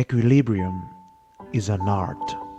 Equilibrium is an art.